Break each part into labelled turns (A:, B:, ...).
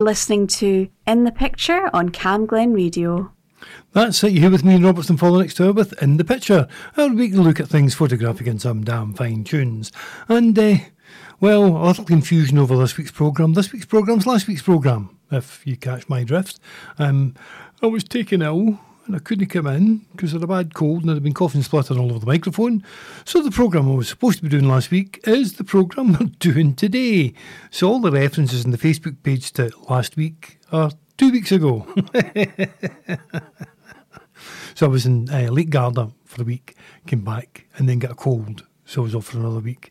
A: listening to In the Picture on Camglen Radio.
B: That's it. You're here with me Robertson the next hour with In the Picture. Our weekly look at things photographic and some damn fine tunes. And, uh, well, a little confusion over this week's programme. This week's programme's last week's programme, if you catch my drift. Um, I was taken ill and I couldn't come in because I had a bad cold and I'd been coughing spluttering all over the microphone. So the programme I was supposed to be doing last week is the programme we're doing today. So all the references in the Facebook page to last week are two weeks ago. so I was in uh, Lake Garda for a week, came back and then got a cold. So I was off for another week.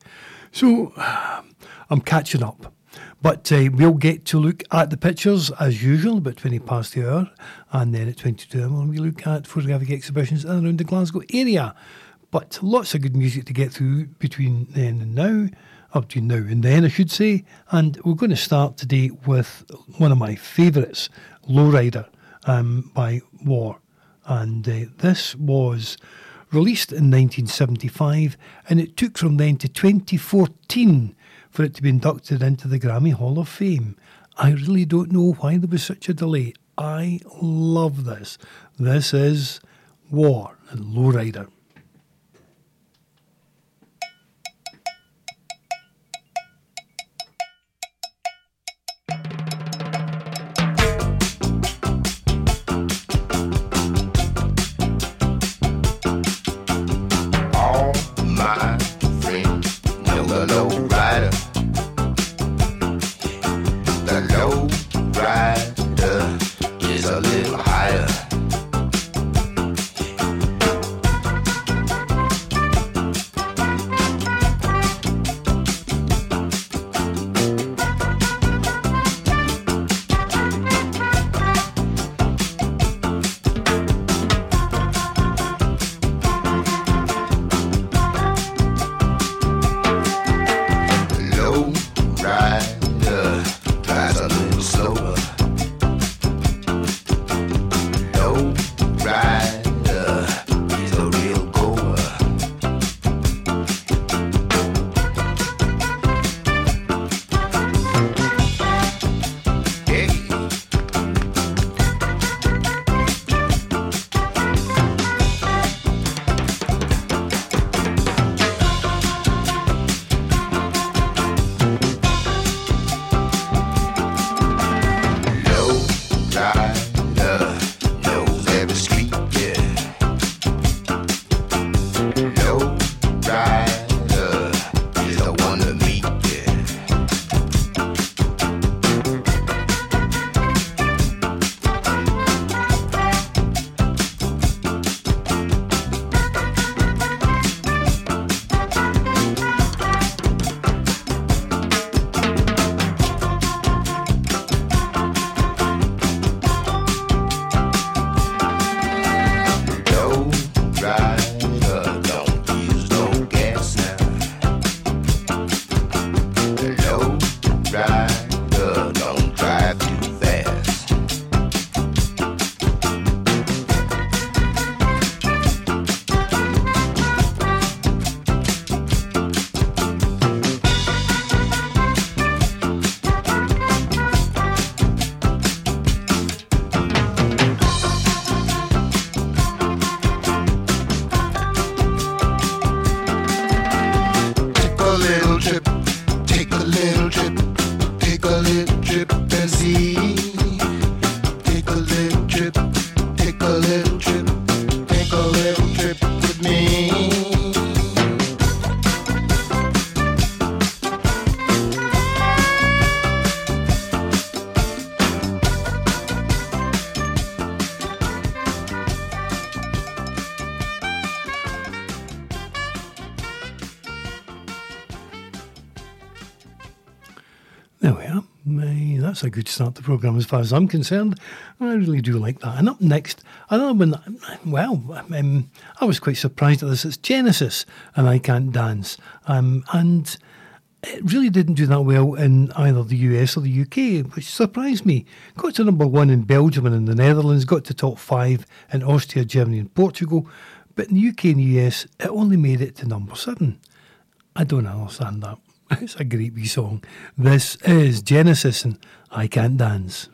B: So I'm catching up. But uh, we'll get to look at the pictures as usual, about 20 past the hour, and then at 22 hour we look at photographic exhibitions around the Glasgow area. But lots of good music to get through between then and now, up to now and then, I should say. And we're going to start today with one of my favourites, Lowrider um, by War. And uh, this was released in 1975, and it took from then to 2014 for it to be inducted into the Grammy Hall of Fame. I really don't know why there was such a delay. I love this. This is War and Lowrider. A good start to the programme as far as I'm concerned. I really do like that. And up next, another one, that, well, um, I was quite surprised at this. It's Genesis and I Can't Dance. Um, and it really didn't do that well in either the US or the UK, which surprised me. Got to number one in Belgium and in the Netherlands, got to top five in Austria, Germany, and Portugal. But in the UK and the US, it only made it to number seven. I don't understand that. It's a great wee song. This is Genesis and
C: I Can't Dance.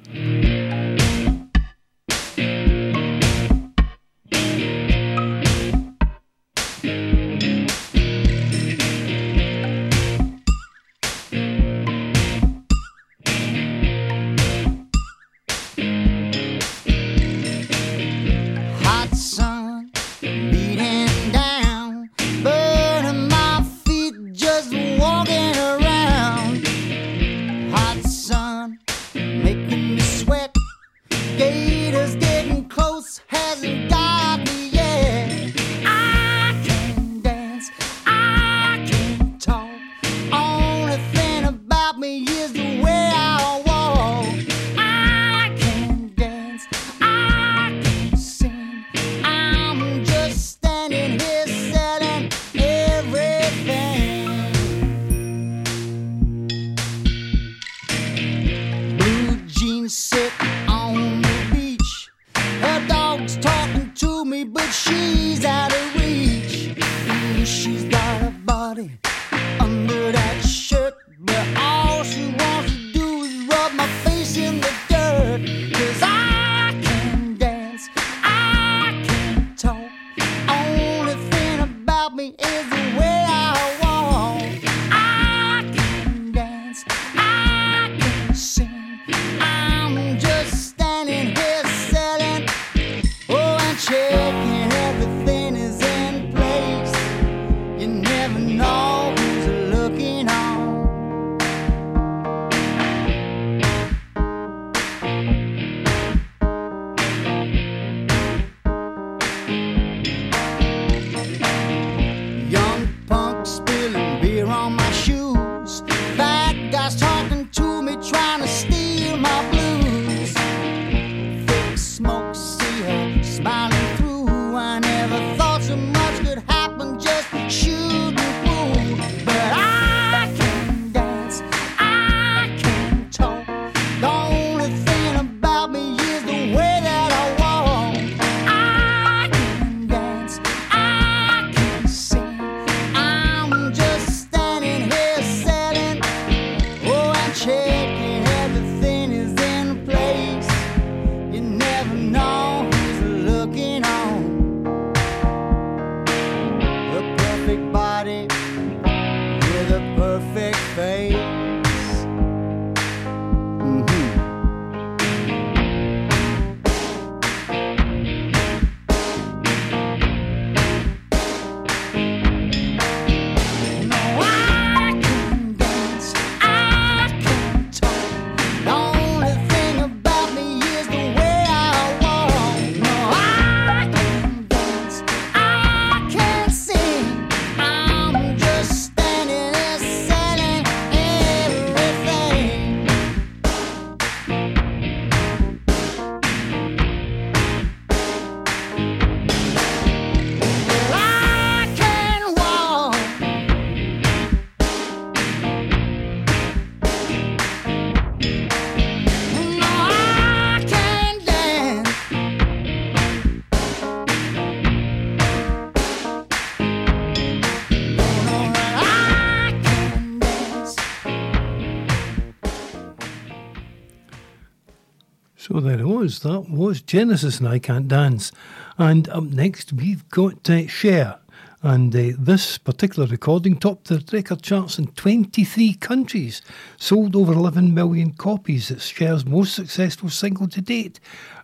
C: That was Genesis and I Can't Dance. And up next, we've got uh. And uh, this particular recording topped the record charts in 23 countries, sold over 11 million copies. It's Cher's most successful single to date,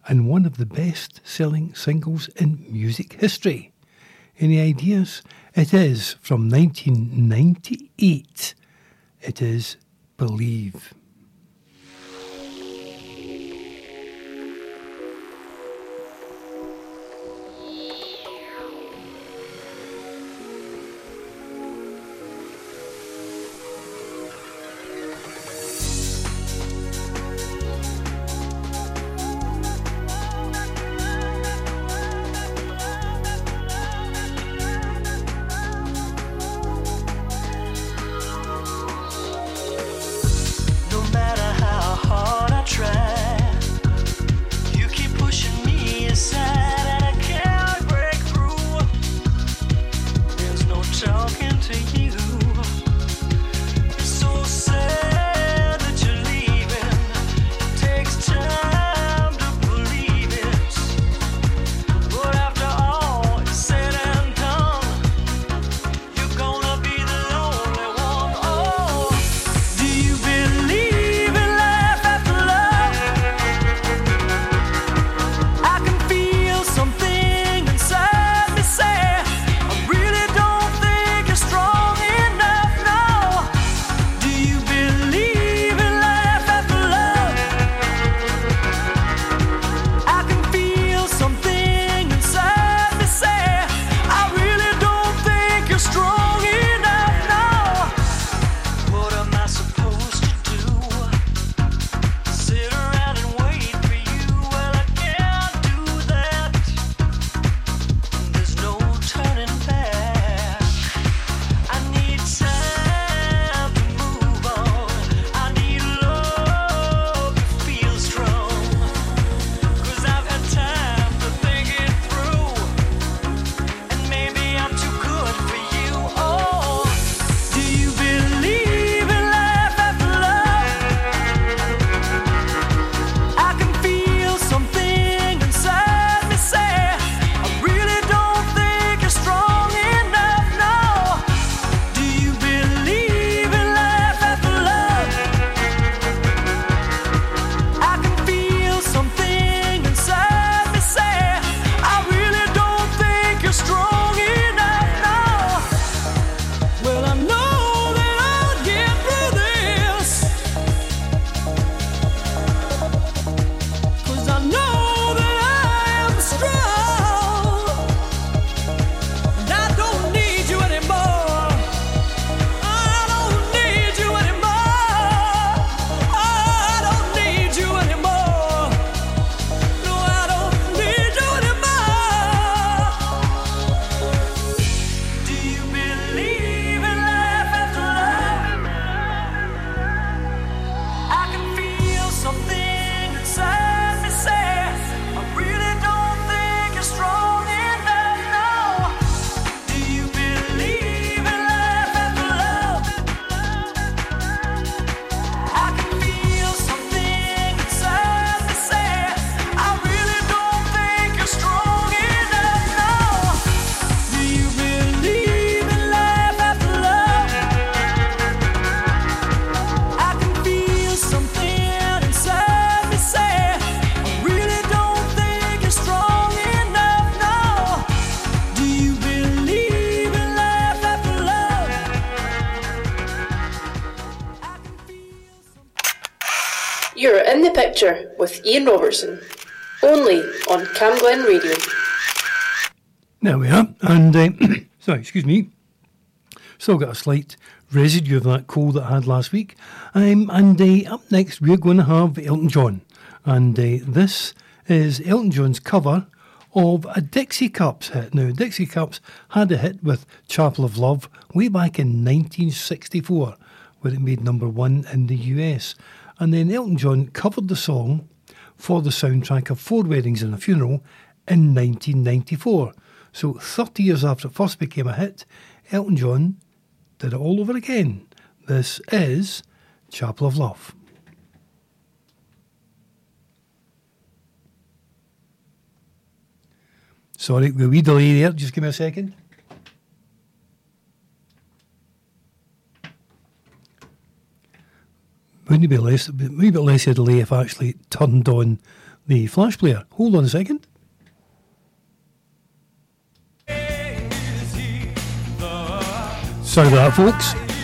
C: and one of the best selling singles in music history. Any ideas? It is from 1998. It is Believe.
D: With Ian Robertson, only on Camglen Radio.
B: There we are. And, uh, sorry, excuse me. Still got a slight residue of that cold that I had last week. Um, and uh, up next, we're going to have Elton John. And uh, this is Elton John's cover of a Dixie Cups hit. Now, Dixie Cups had a hit with Chapel of Love way back in 1964, where it made number one in the US. And then Elton John covered the song for the soundtrack of Four Weddings and a Funeral in 1994. So, 30 years after it first became a hit, Elton John did it all over again. This is Chapel of Love. Sorry, the wee delay there. Just give me a second. Wouldn't it be less, a wee bit less of if I actually turned on the flash player? Hold on a second. Sorry about that, folks.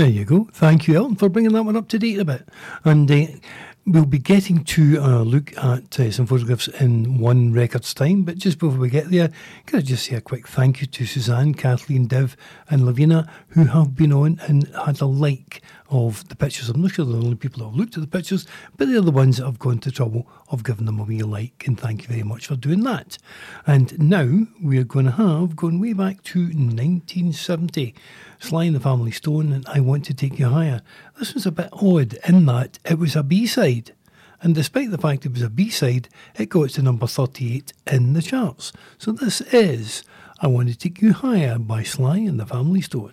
B: There you go. Thank you, Elton, for bringing that one up to date a bit. And uh, we'll be getting to uh, look at uh, some photographs in one record's time. But just before we get there, can I just say a quick thank you to Suzanne, Kathleen, Div, and Lavina, who have been on and had a like of the pictures. I'm not sure they're the only people that have looked at the pictures, but they're the ones that have gone to trouble of giving them a wee like, and thank you very much for doing that. And now we're going to have, going way back to 1970, Sly and the Family Stone, and I Want to Take You Higher. This was a bit odd in that it was a B-side. And despite the fact it was a B side, it got to number 38 in the charts. So this is I Want to Take You Higher by Sly and the Family Stone.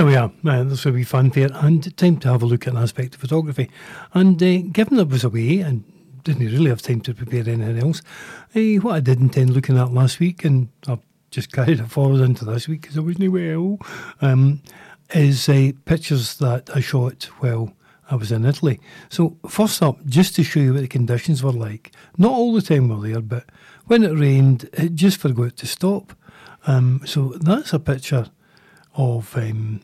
B: There we are. Uh, this will be fun fair and time to have a look at an aspect of photography. And uh, given I was away and didn't really have time to prepare anything else, uh, what I did intend looking at last week, and I've just carried it forward into this week because I wasn't well, um, is uh, pictures that I shot while I was in Italy. So, first up, just to show you what the conditions were like, not all the time were there, but when it rained, it just forgot to stop. Um, so, that's a picture of, um,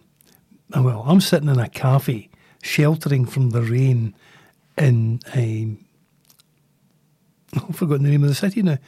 B: well, I'm sitting in a cafe sheltering from the rain in, um, I've forgotten the name of the city now,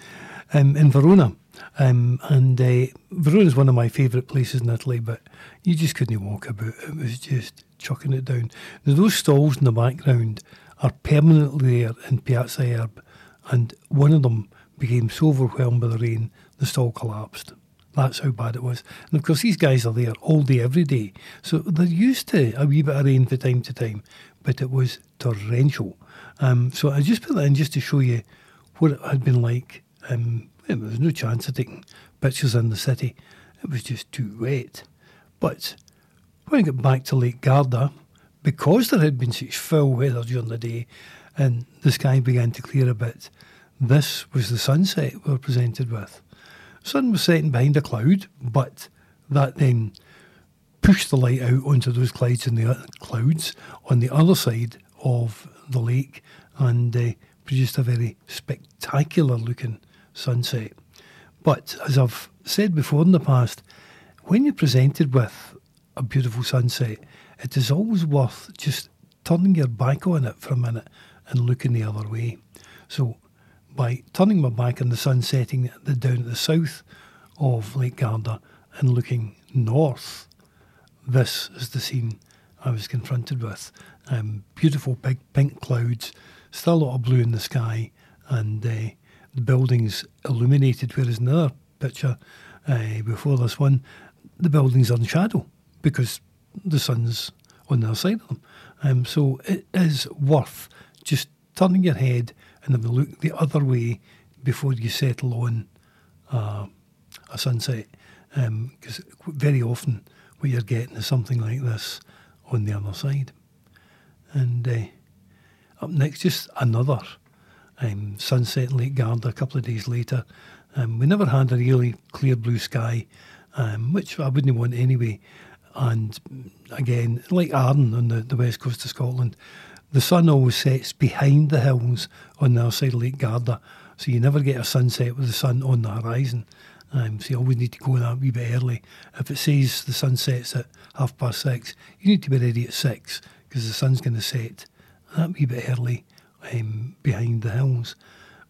B: um, in Verona. Um, and uh, Verona is one of my favourite places in Italy, but you just couldn't walk about. It was just chucking it down. Now, those stalls in the background are permanently there in Piazza Erbe, and one of them became so overwhelmed by the rain, the stall collapsed. That's how bad it was. And of course, these guys are there all day, every day. So they're used to a wee bit of rain from time to time, but it was torrential. Um, so I just put that in just to show you what it had been like. Um, there was no chance of taking pictures in the city. It was just too wet. But when I got back to Lake Garda, because there had been such foul weather during the day and the sky began to clear a bit, this was the sunset we were presented with. Sun was setting behind a cloud, but that then pushed the light out onto those clouds in the clouds on the other side of the lake and uh, produced a very spectacular looking sunset. But as I've said before in the past, when you're presented with a beautiful sunset, it is always worth just turning your back on it for a minute and looking the other way. So, by turning my back on the sun setting down at the south of Lake Garda and looking north, this is the scene I was confronted with. Um, beautiful big pink clouds, still a lot of blue in the sky, and uh, the buildings illuminated, whereas in another picture uh, before this one, the buildings are in shadow because the sun's on the other side of them. Um, so it is worth just turning your head and have a look the other way before you settle on uh, a sunset. Because um, very often what you're getting is something like this on the other side. And uh, up next, just another um, sunset in Lake Garda a couple of days later. Um, we never had a really clear blue sky, um, which I wouldn't want anyway. And again, like Arden on the, the west coast of Scotland, the sun always sets behind the hills on the other side of Lake Garda, so you never get a sunset with the sun on the horizon. Um, so you always need to go that wee bit early. If it says the sun sets at half past six, you need to be ready at six because the sun's going to set that wee bit early um, behind the hills.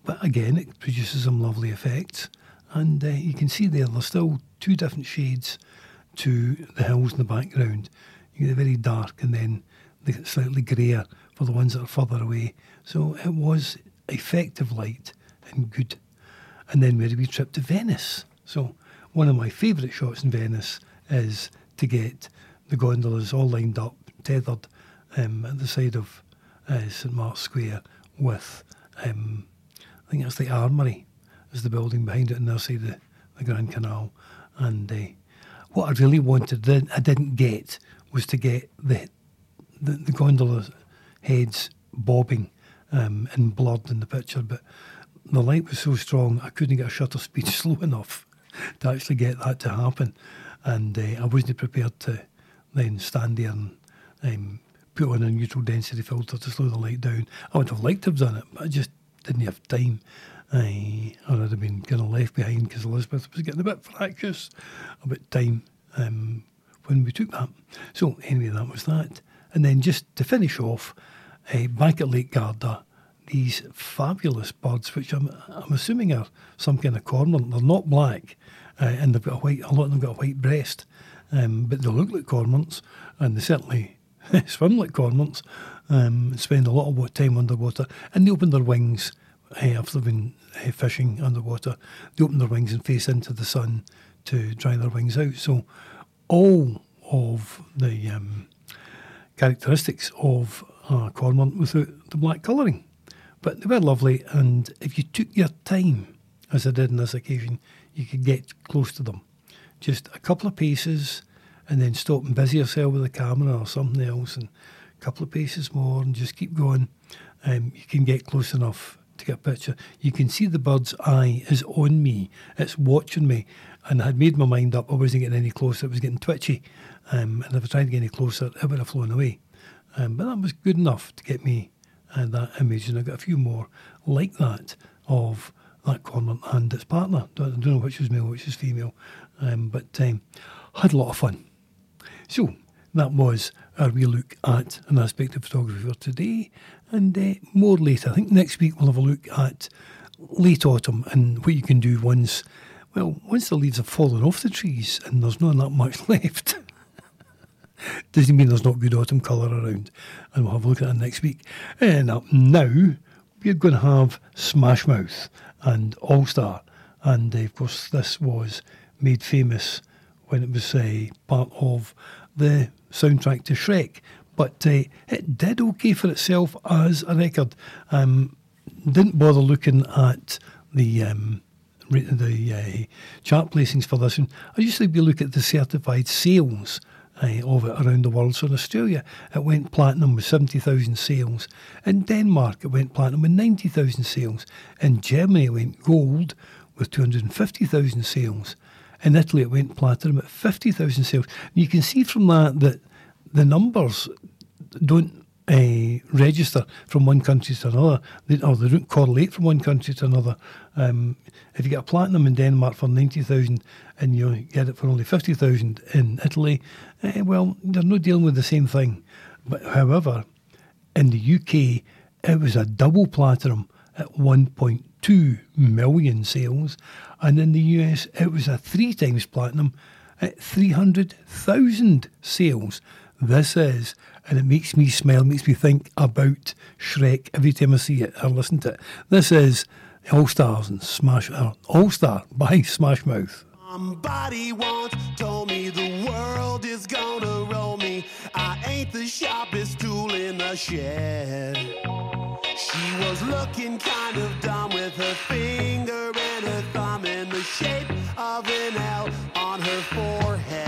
B: But again, it produces some lovely effects. And uh, you can see there, there's still two different shades to the hills in the background. You get the very dark and then the slightly greyer for the ones that are further away. So it was effective light and good. And then we had a wee trip to Venice. So one of my favourite shots in Venice is to get the gondolas all lined up, tethered um, at the side of uh, St Mark's Square with, um, I think it's the Armoury, is the building behind it, and they'll see the, the Grand Canal. And uh, what I really wanted, I didn't get, was to get the the, the gondola heads bobbing um, and blurred in the picture, but the light was so strong I couldn't get a shutter speed slow enough to actually get that to happen. And uh, I wasn't prepared to then stand there and um, put on a neutral density filter to slow the light down. I would have liked to have done it, but I just didn't have time. I, or I'd have been kind of left behind because Elizabeth was getting a bit fractious about time um, when we took that. So, anyway, that was that. And then just to finish off, uh, back at Lake Garda, these fabulous birds, which I'm, I'm assuming are some kind of cormorant. They're not black, uh, and they've got a white. A lot of them got a white breast, um, but they look like cormorants, and they certainly swim like cormorants, um, spend a lot of time underwater, and they open their wings uh, after they've been uh, fishing underwater. They open their wings and face into the sun to dry their wings out. So, all of the um, characteristics of a cormorant without the black colouring. But they were lovely, and if you took your time, as I did on this occasion, you could get close to them. Just a couple of paces, and then stop and busy yourself with the camera or something else, and a couple of paces more, and just keep going. Um, you can get close enough to get a picture. You can see the bird's eye is on me; it's watching me, and I had made my mind up. I wasn't getting any closer; it was getting twitchy, um, and if I tried to get any closer, it would have flown away. Um, but that was good enough to get me uh, that image, and I got a few more like that of that cormorant and its partner. I don't know which was male, which was female, um, but um, had a lot of fun. So that was our wee look at an aspect of photography for today, and uh, more later. I think next week we'll have a look at late autumn and what you can do once, well, once the leaves have fallen off the trees and there's not that much left. Doesn't mean there's not good autumn colour around, and we'll have a look at that next week. And up now, we're going to have Smash Mouth and All Star, and uh, of course, this was made famous when it was uh, part of the soundtrack to Shrek. But uh, it did okay for itself as a record. Um, didn't bother looking at the um, the uh, chart placings for this one. I usually be look at the certified sales uh, of it around the world. So in Australia, it went platinum with 70,000 sales. In Denmark, it went platinum with 90,000 sales. In Germany, it went gold with 250,000 sales. In Italy, it went platinum at 50,000 sales. You can see from that that the numbers don't uh, register from one country to another, they, or they don't correlate from one country to another. Um, if you get a platinum in Denmark for 90,000 and you get it for only 50,000 in Italy, uh, well, they're not dealing with the same thing. But however, in the UK, it was a double platinum at 1.2 million sales, and in the US, it was a three times platinum at 300,000 sales. This is, and it makes me smile, makes me think about Shrek every time I see it or listen to it. This is All Stars and Smash, uh, All Star by Smash Mouth.
E: Somebody once told me the world is gonna roll me. I ain't the sharpest tool in the shed. She was looking kind of dumb with her finger and her thumb in the shape of an L on her forehead.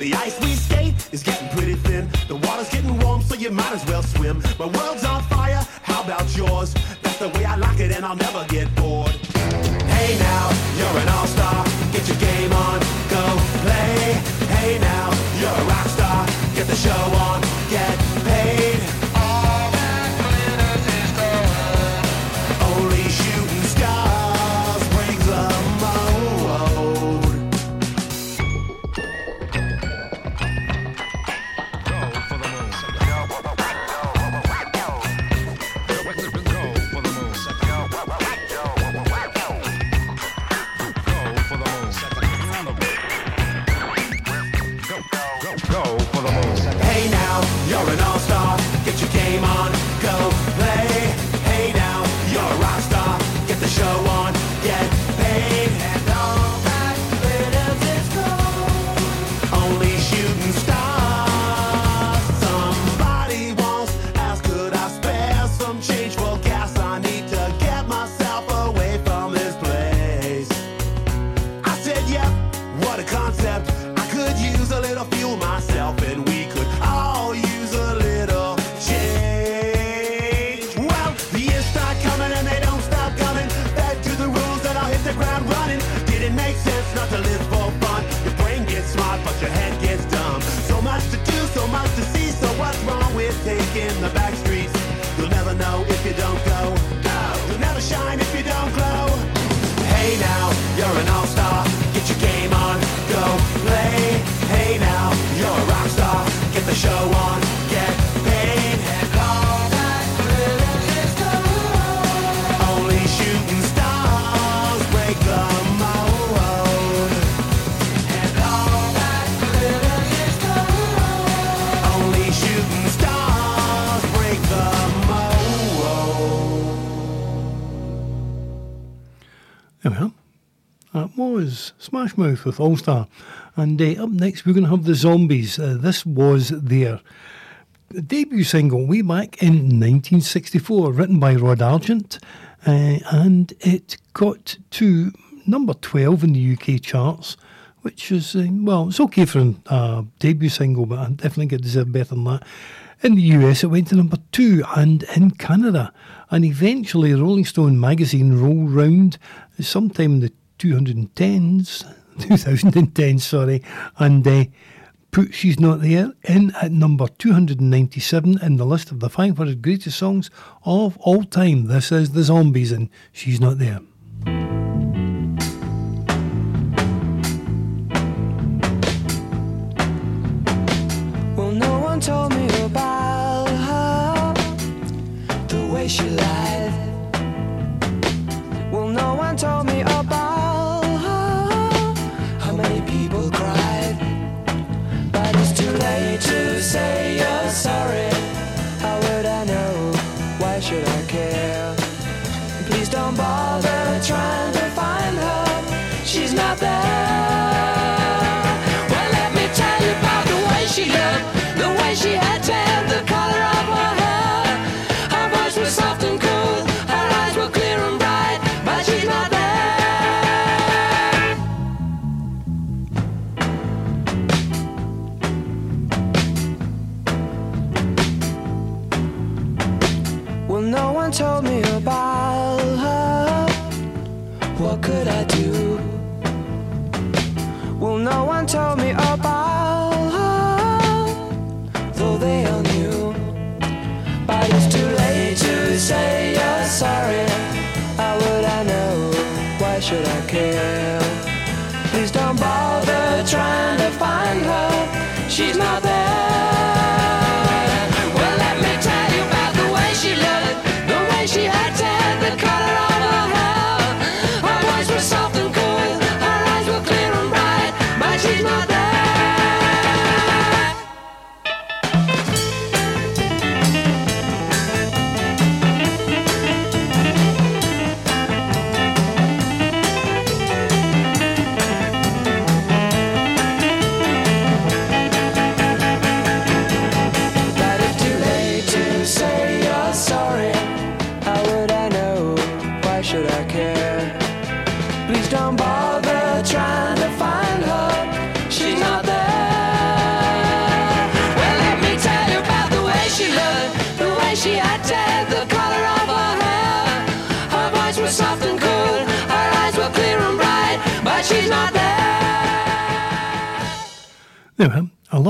E: The ice we skate is getting pretty thin. The water's getting warm, so you might as well swim. My world's on back streets. You'll never know if you don't go. Go. You'll never shine if you don't glow. Hey now, you're an all-star. Get your game on. Go play. Hey now, you're a rock star. Get the
B: show on. Was Smash Mouth with All Star. And uh, up next, we're going to have the Zombies. Uh, this was their debut single way back in 1964, written by Rod Argent. Uh, and it got to number 12 in the UK charts, which is, uh, well, it's okay for a uh, debut single, but I definitely think it deserved better than that. In the US, it went to number two, and in Canada. And eventually, Rolling Stone magazine rolled round sometime in the 210s, 2010, sorry, and uh, put She's Not There in at number 297 in the list of the 500 greatest songs of all time. This is The Zombies, and She's Not There.
F: Well, no one told me about her, the way she lied. She's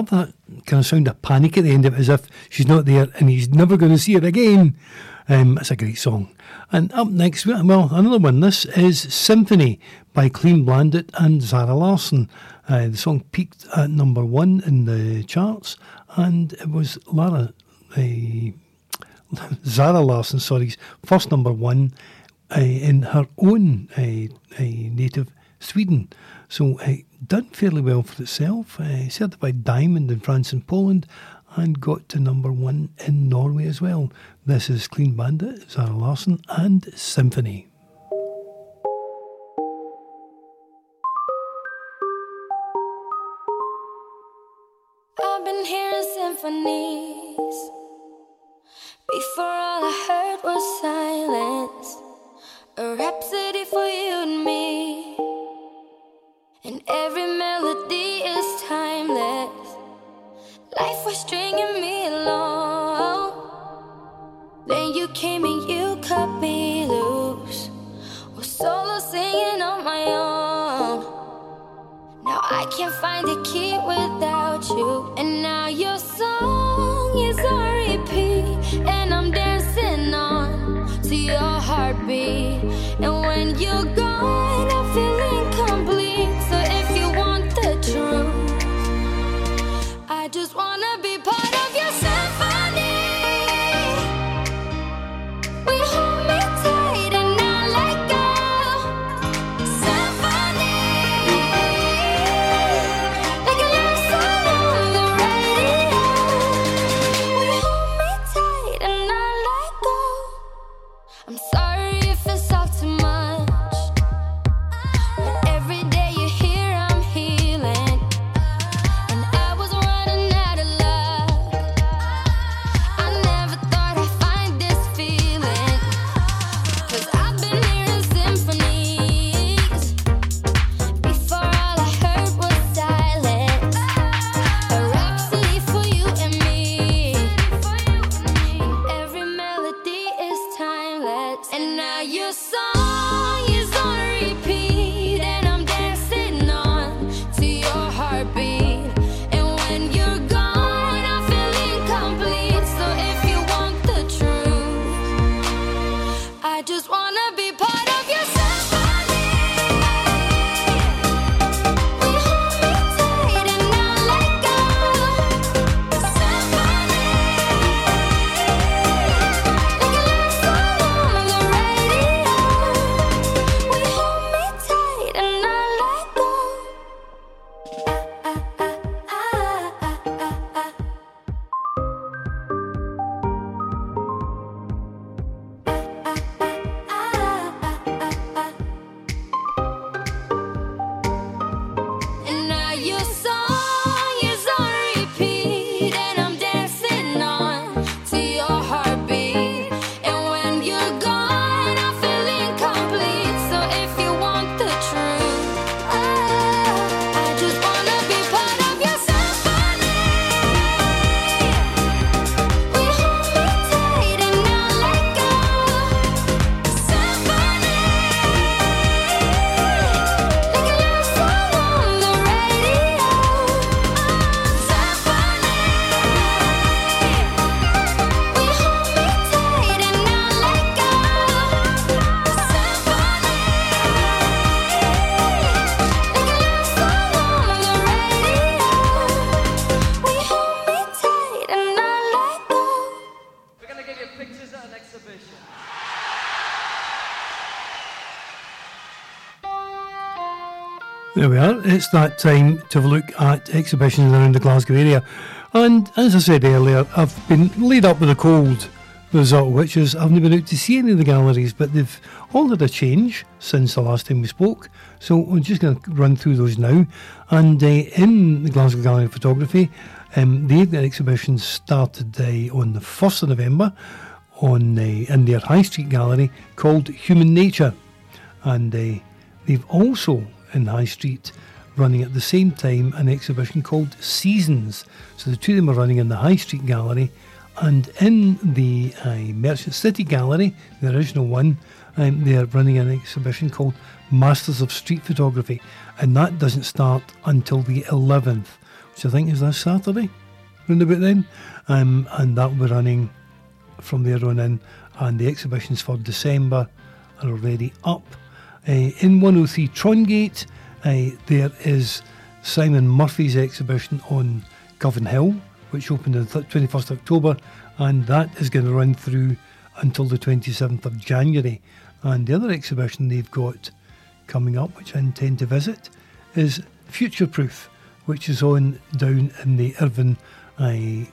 B: love that kind of sound of panic at the end of it, as if she's not there and he's never going to see her again. Um, it's a great song. And up next, well, another one. This is Symphony by Clean Bandit and Zara Larsson. Uh, the song peaked at number one in the charts, and it was Lara, uh, Zara Larsson, sorry, first number one uh, in her own uh, uh, native Sweden. So uh, done fairly well for itself. Uh, certified diamond in France and Poland, and got to number one in Norway as well. This is Clean Bandit, Zara Larsson, and Symphony.
G: I've been hearing symphonies. Before all I heard was silence. A rhapsody came and you cut me loose. Was solo singing on my own. Now I can't find a key without
B: There we are. It's that time to have a look at exhibitions around the Glasgow area. And as I said earlier, I've been laid up with a cold, result which is I haven't been out to see any of the galleries, but they've all had a change since the last time we spoke. So I'm just going to run through those now. And uh, in the Glasgow Gallery of Photography, um, the exhibition started uh, on the 1st of November on uh, in their High Street Gallery called Human Nature. And uh, they've also in High Street running at the same time an exhibition called Seasons. So the two of them are running in the High Street Gallery and in the uh, Merchant City Gallery, the original one, um, they're running an exhibition called Masters of Street Photography and that doesn't start until the 11th, which I think is this Saturday, round about then. Um, and that will be running from there on in and the exhibitions for December are already up. In 103 Trongate, there is Simon Murphy's exhibition on Govanhill, which opened on the 21st October, and that is going to run through until the 27th of January. And the other exhibition they've got coming up, which I intend to visit, is Future Proof, which is on down in the Irvine uh,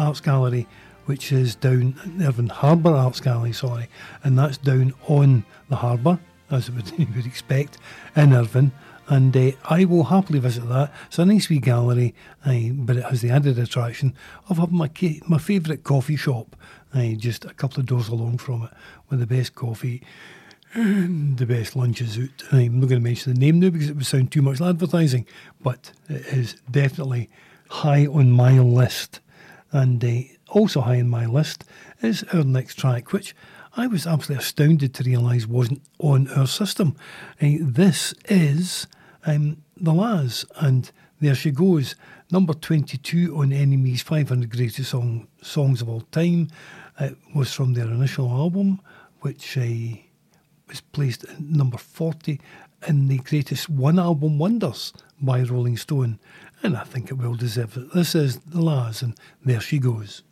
B: Arts Gallery, which is down Irvine Harbour Arts Gallery, sorry, and that's down on the harbour as you would, expect, in Irvine. And uh, I will happily visit that. It's a nice wee gallery, uh, but it has the added attraction of having my my favourite coffee shop uh, just a couple of doors along from it with the best coffee and the best lunches out. I'm not going to mention the name now because it would sound too much advertising, but it is definitely high on my list. And uh, also high on my list is our next track, which I was absolutely astounded to realise wasn't on our system. Uh, this is um, The La's, and there she goes. Number 22 on NME's 500 Greatest song, Songs of All Time. It was from their initial album, which uh, was placed at number 40 in the Greatest One Album Wonders by Rolling Stone. And I think it well deserves it. This is The La's, and there she goes.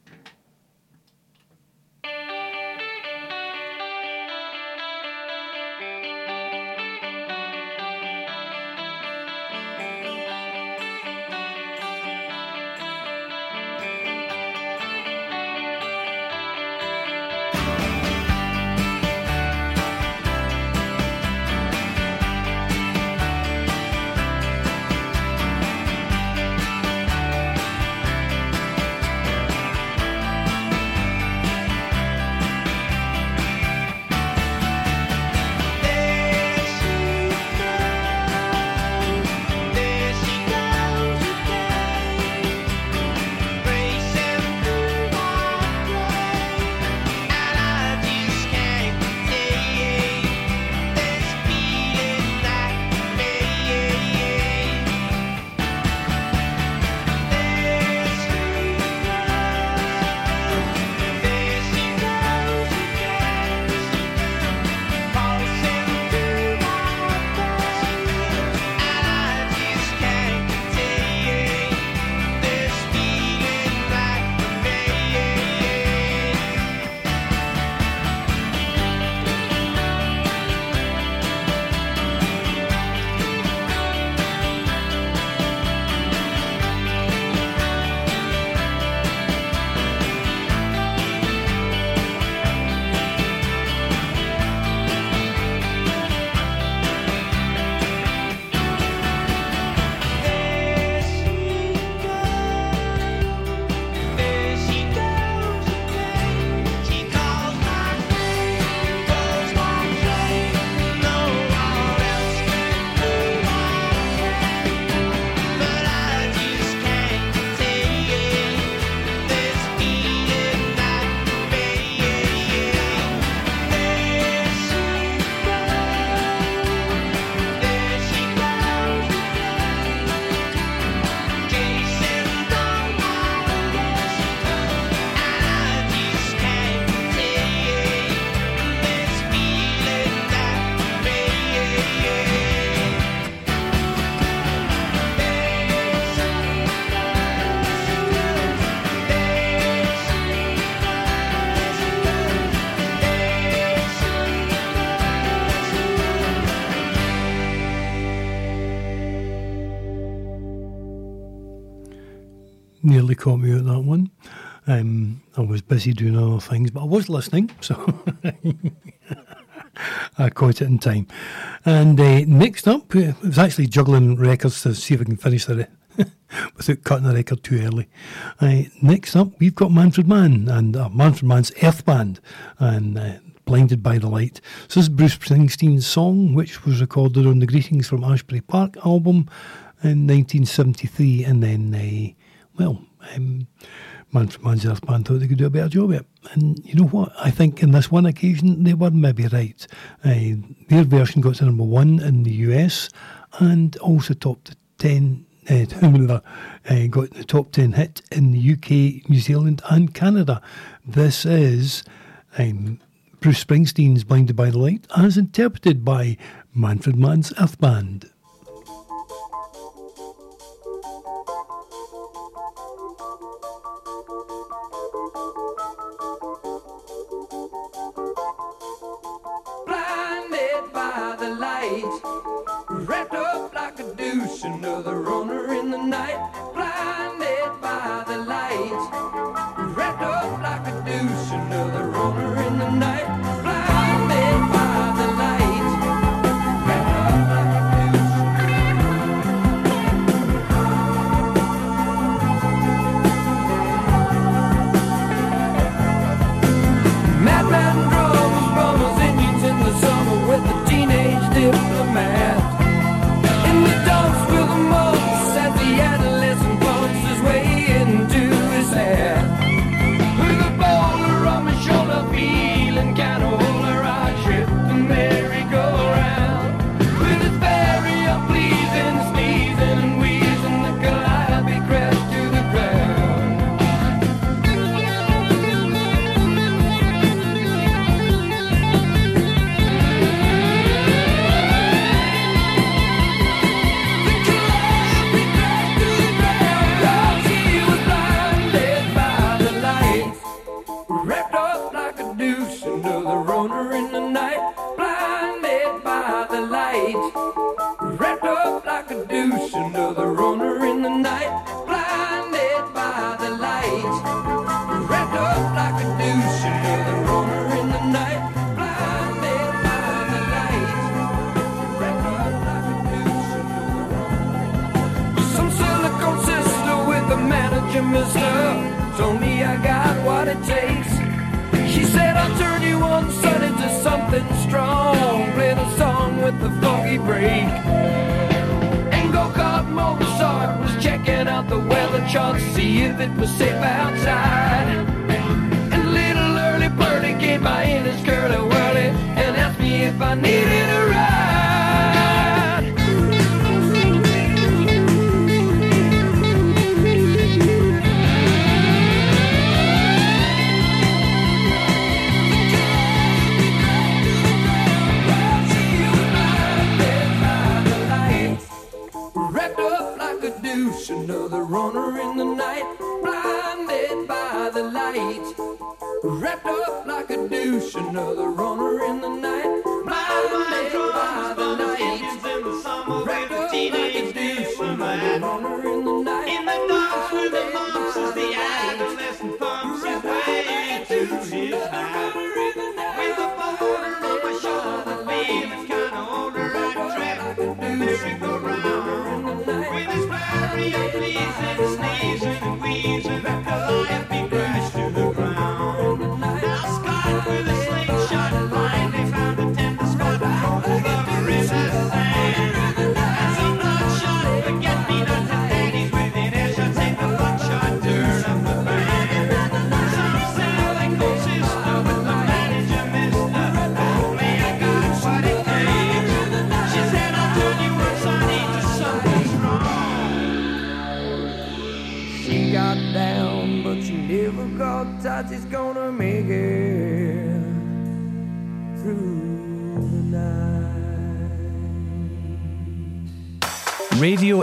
B: nearly caught me at that one. Um, I was busy doing other things, but I was listening, so I caught it in time. And uh, next up, uh, I was actually juggling records to see if I can finish the re- without cutting the record too early. Uh, next up, we've got Manfred Mann and uh, Manfred Mann's Earth Band and uh, Blinded by the Light. So this is Bruce Springsteen's song, which was recorded on the Greetings from Ashbury Park album in 1973, and then, uh, well, um, Manchester thought they could do a better job. And you know what? I think in this one occasion they were maybe right. Uh, their version got to number one in the US and also topped ten. Uh, uh, got the top 10 hit in the UK, New Zealand, and Canada. This is um, Bruce Springsteen's Blinded by the Light, as interpreted by Manfred Mann's Earth Band.
F: runner in the night, blinded by the light. Wrapped up like a douche, another runner in the night.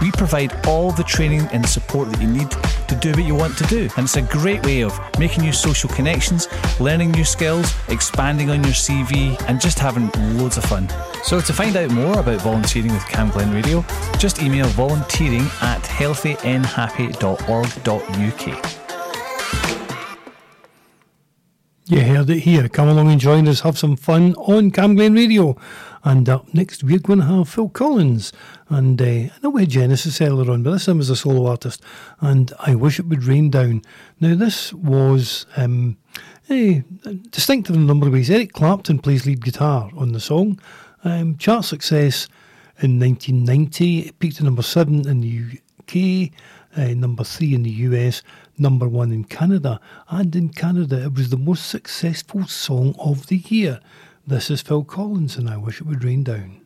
H: We provide all the training and support that you need to do what you want to do. And it's a great way of making new social connections, learning new skills, expanding on your CV, and just having loads of fun. So to find out more about volunteering with Camglen Radio, just email volunteering at healthynhappy.org.uk.
B: You heard it here. Come along and join us. Have some fun on Camglen Radio. And up next, we're going to have Phil Collins. And uh, I know we had Genesis earlier on, but this time as a solo artist. And I Wish It Would Rain Down. Now, this was um, distinctive in a number of ways. Eric Clapton plays lead guitar on the song. Um, chart success in 1990. It peaked at number seven in the UK, uh, number three in the US, number one in Canada. And in Canada, it was the most successful song of the year. This is Phil Collins, and I wish it would rain down.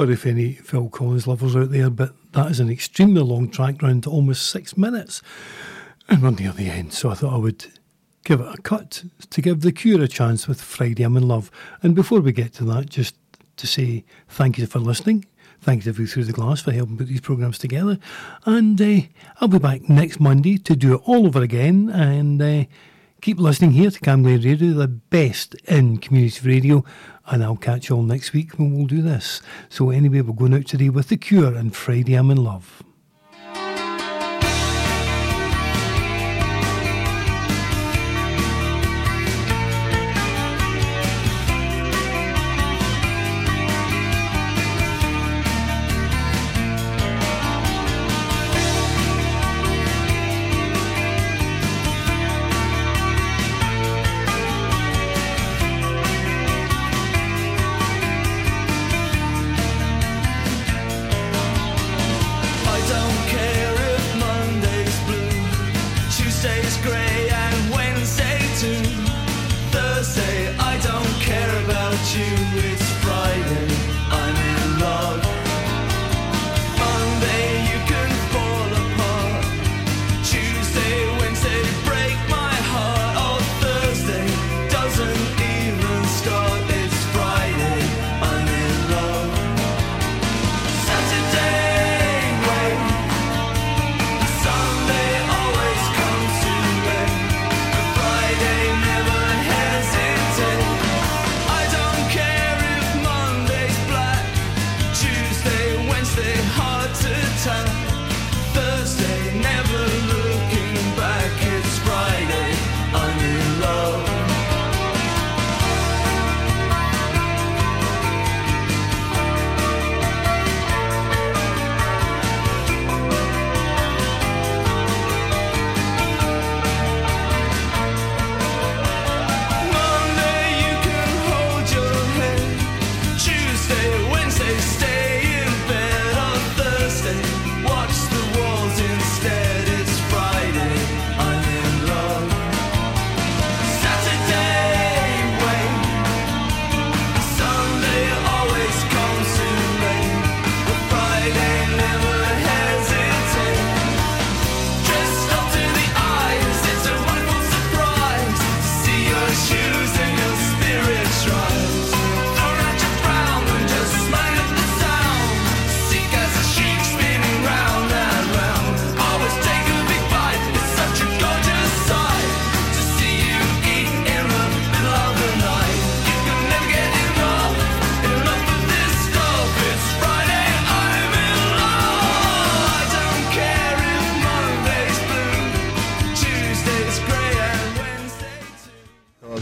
B: Sorry if any Phil Collins lovers out there, but that is an extremely long track round to almost six minutes. And we're near the end, so I thought I would give it a cut to give The Cure a chance with Friday I'm in Love. And before we get to that, just to say thank you for listening. Thank you to Through the Glass for helping put these programmes together. And uh, I'll be back next Monday to do it all over again. And uh, keep listening here to Camglen Radio, the best in community radio. And I'll catch you all next week when we'll do this. So, anyway, we're going out today with The Cure and Friday I'm in Love.